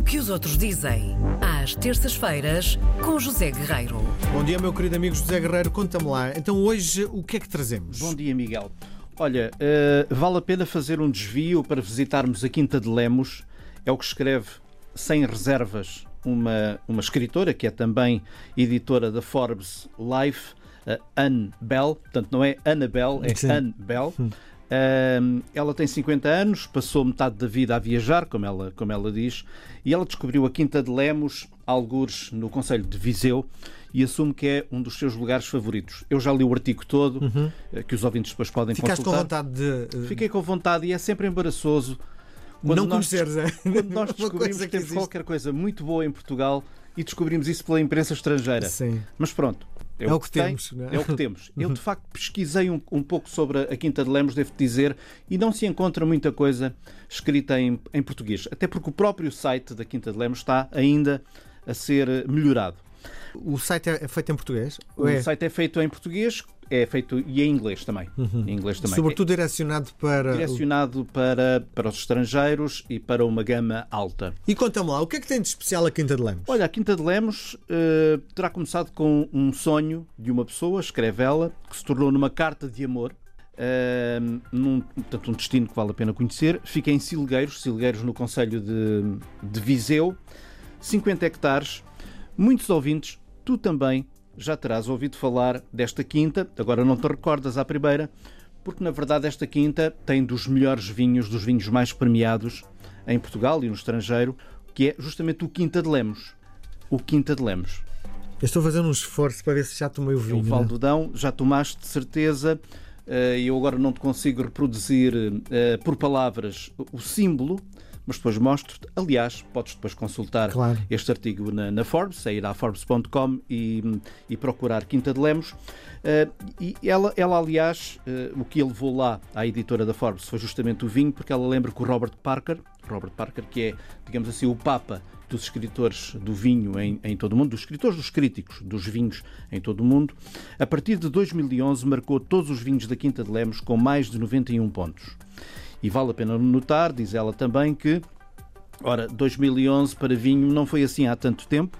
O que os outros dizem, às terças-feiras, com José Guerreiro. Bom dia, meu querido amigo José Guerreiro, conta-me lá. Então hoje o que é que trazemos? Bom dia, Miguel. Olha, uh, vale a pena fazer um desvio para visitarmos a Quinta de Lemos. É o que escreve sem reservas uma, uma escritora que é também editora da Forbes Life, uh, Anne Bell. Portanto, não é Annabelle, é Sim. Anne Bell. Hum. Uh, ela tem 50 anos, passou metade da vida a viajar, como ela, como ela diz, e ela descobriu a Quinta de Lemos, algures no Conselho de Viseu, e assume que é um dos seus lugares favoritos. Eu já li o artigo todo, uhum. Eh, que os ouvintes depois podem Ficaste consultar. com vontade de. Fiquei com vontade e é sempre embaraçoso. Quando não nós, conheceres, é? Quando nós descobrimos que temos qualquer coisa muito boa em Portugal e descobrimos isso pela imprensa estrangeira. Sim. Mas pronto, é, é, o que, que temos. É? é? o que temos. Eu, de facto, pesquisei um, um, pouco sobre a Quinta de Lemos, devo dizer, e não se encontra muita coisa escrita em, em português. Até porque o próprio site da Quinta de Lemos está ainda a ser melhorado. O site é feito em português? O é? site é feito em português, é feito e em inglês também. Uhum. Em inglês também. Sobretudo direcionado para. Direcionado para, para os estrangeiros e para uma gama alta. E conta-me lá, o que é que tem de especial a Quinta de Lemos? Olha, a Quinta de Lemos uh, terá começado com um sonho de uma pessoa, escreve ela, que se tornou numa carta de amor. Uh, num, portanto, um destino que vale a pena conhecer. Fica em Silgueiros, Silgueiros no Conselho de, de Viseu, 50 hectares. Muitos ouvintes, tu também já terás ouvido falar desta quinta, agora não te recordas à primeira, porque na verdade esta quinta tem dos melhores vinhos, dos vinhos mais premiados em Portugal e no estrangeiro, que é justamente o Quinta de Lemos. O Quinta de Lemos. Eu estou fazendo um esforço para ver se já tomei o vinho. O né? já tomaste de certeza. Eh, eu agora não te consigo reproduzir eh, por palavras o símbolo, mas depois mostro-te. Aliás, podes depois consultar claro. este artigo na, na Forbes, é ir à Forbes.com e, e, procurar Quinta de Lemos. Uh, e ela, ela aliás, uh, o que levou lá à editora da Forbes foi justamente o vinho, porque ela lembra que o Robert Parker, Robert Parker, que é, digamos assim, o Papa dos escritores do vinho em, em, todo o mundo, dos escritores, dos críticos dos vinhos em todo o mundo, a partir de 2011 marcou todos os vinhos da Quinta de Lemos com mais de 91 pontos. E vale a pena notar, diz ela também, que, ora, 2011 para vinho não foi assim há tanto tempo,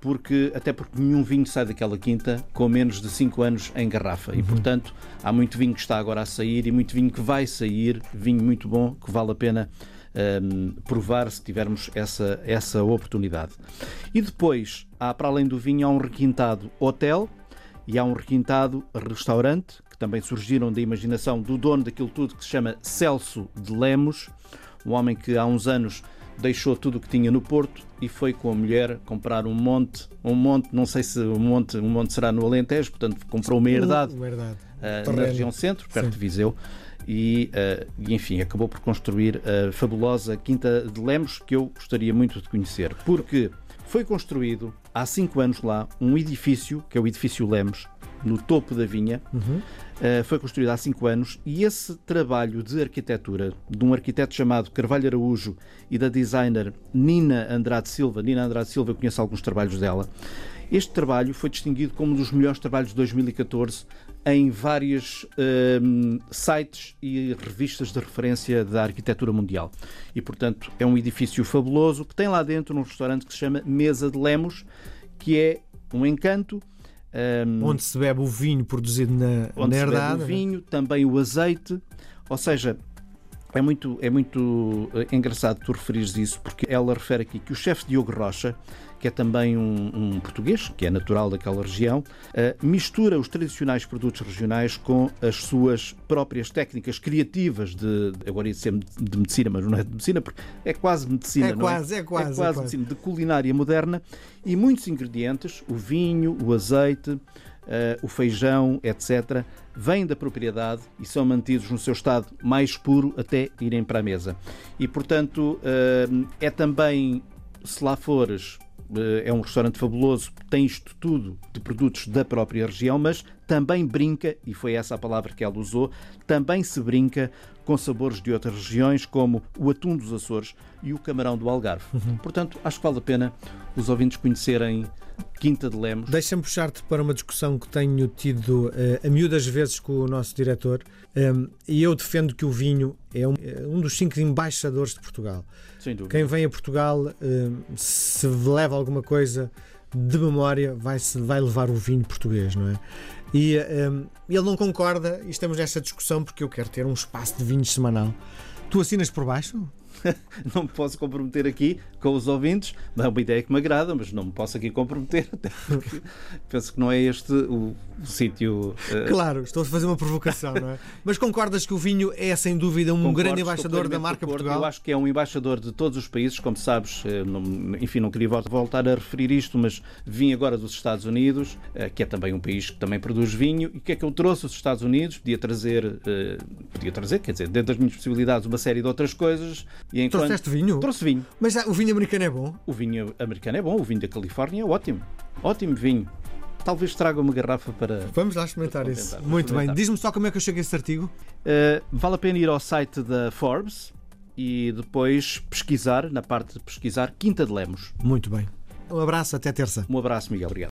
porque, até porque nenhum vinho sai daquela quinta com menos de 5 anos em garrafa. E, uhum. portanto, há muito vinho que está agora a sair e muito vinho que vai sair, vinho muito bom, que vale a pena um, provar se tivermos essa, essa oportunidade. E depois, há, para além do vinho, há um requintado hotel e há um requintado restaurante também surgiram da imaginação do dono daquilo tudo que se chama Celso de Lemos, um homem que há uns anos deixou tudo o que tinha no Porto e foi com a mulher comprar um monte, um monte, não sei se um monte, um monte será no Alentejo, portanto comprou uma herdade, uma herdade. Uh, na região centro, perto Sim. de Viseu. E, uh, e, enfim, acabou por construir a fabulosa Quinta de Lemos, que eu gostaria muito de conhecer, porque foi construído há cinco anos lá um edifício, que é o Edifício Lemos, no topo da vinha. Uhum. Uh, foi construído há cinco anos e esse trabalho de arquitetura de um arquiteto chamado Carvalho Araújo e da designer Nina Andrade Silva, Nina Andrade Silva, eu conheço alguns trabalhos dela, este trabalho foi distinguido como um dos melhores trabalhos de 2014 em vários um, sites e revistas de referência da arquitetura mundial. E, portanto, é um edifício fabuloso que tem lá dentro um restaurante que se chama Mesa de Lemos, que é um encanto um, onde se bebe o vinho produzido na, onde na herdade. Se bebe o vinho, também o azeite, ou seja, é muito, é muito eh, engraçado tu referires isso, porque ela refere aqui que o chefe Diogo Rocha, que é também um, um, português, que é natural daquela região, uh, mistura os tradicionais produtos regionais com as suas próprias técnicas criativas de, agora ia ser de medicina, mas não é de medicina, porque é quase medicina, é não é? quase, é? É quase, é quase, medicina, de culinária moderna, e muitos ingredientes, o vinho, o azeite, o feijão, etc., vêm da propriedade e são mantidos no seu estado mais puro até irem para a mesa. E, portanto, uh, é também, se lá fores, uh, é um restaurante fabuloso, tem isto tudo de produtos da própria região, mas também brinca, e foi essa a palavra que ela usou, também se brinca com sabores de outras regiões, como o atum dos Açores e o camarão do Algarve. Uhum. Portanto, acho que vale a pena os ouvintes conhecerem Quinta de Lemos. Deixa-me puxar-te para uma discussão que tenho tido uh, a miúdas vezes com o nosso diretor, um, ehm, e eu defendo que o vinho é um, é um, dos cinco embaixadores de Portugal. Sem dúvida. Quem vem a Portugal, uh, se leva alguma coisa de memória, vai, vai levar o vinho português, não é? E um, ehm, ele não concorda, e estamos nesta discussão porque eu quero ter um espaço de vinhos semanal. Tu assinas por baixo? não me posso comprometer aqui com os ouvintes. É uma ideia que me agrada, mas não me posso aqui comprometer, até porque penso que não é este o, o sítio. Uh... Claro, estou a fazer uma provocação, não é? Mas concordas que o vinho é, sem dúvida, um Concordo, grande embaixador da marca Portugal? Eu acho que é um embaixador de todos os países, como sabes, eh, não, enfim, não queria voltar a referir isto, mas vim agora dos Estados Unidos, uh, que é também um país que também produz vinho, e o que é que eu trouxe dos Estados Unidos? Podia trazer, podia trazer, quer dizer, dentro das minhas possibilidades, uma série de outras coisas. E enquanto... Trouxeste vinho? Trouxe vinho. Mas o vinho americano é bom? O vinho americano é bom, o vinho da Califórnia é ótimo. Ótimo vinho. Talvez traga uma garrafa para. Vamos lá experimentar isso. Muito experimentar. bem. Diz-me só como é que eu chego a esse artigo. Uh, vale a pena ir ao site da Forbes e depois pesquisar, na parte de pesquisar, Quinta de Lemos. Muito bem. Um abraço, até terça. Um abraço, Miguel. Obrigado.